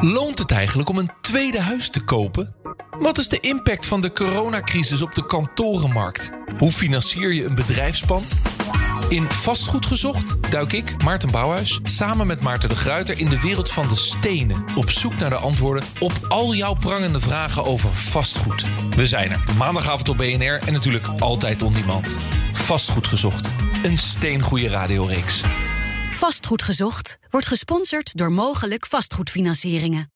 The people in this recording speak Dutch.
Loont het eigenlijk om een tweede huis te kopen? Wat is de impact van de coronacrisis op de kantorenmarkt? Hoe financier je een bedrijfspand? In Vastgoed Gezocht duik ik, Maarten Bouwhuis, samen met Maarten de Gruiter in de wereld van de stenen. Op zoek naar de antwoorden op al jouw prangende vragen over vastgoed. We zijn er maandagavond op BNR en natuurlijk altijd on demand. Vastgoed Gezocht, een steengoede radioreeks. Vastgoed Gezocht wordt gesponsord door Mogelijk Vastgoedfinancieringen.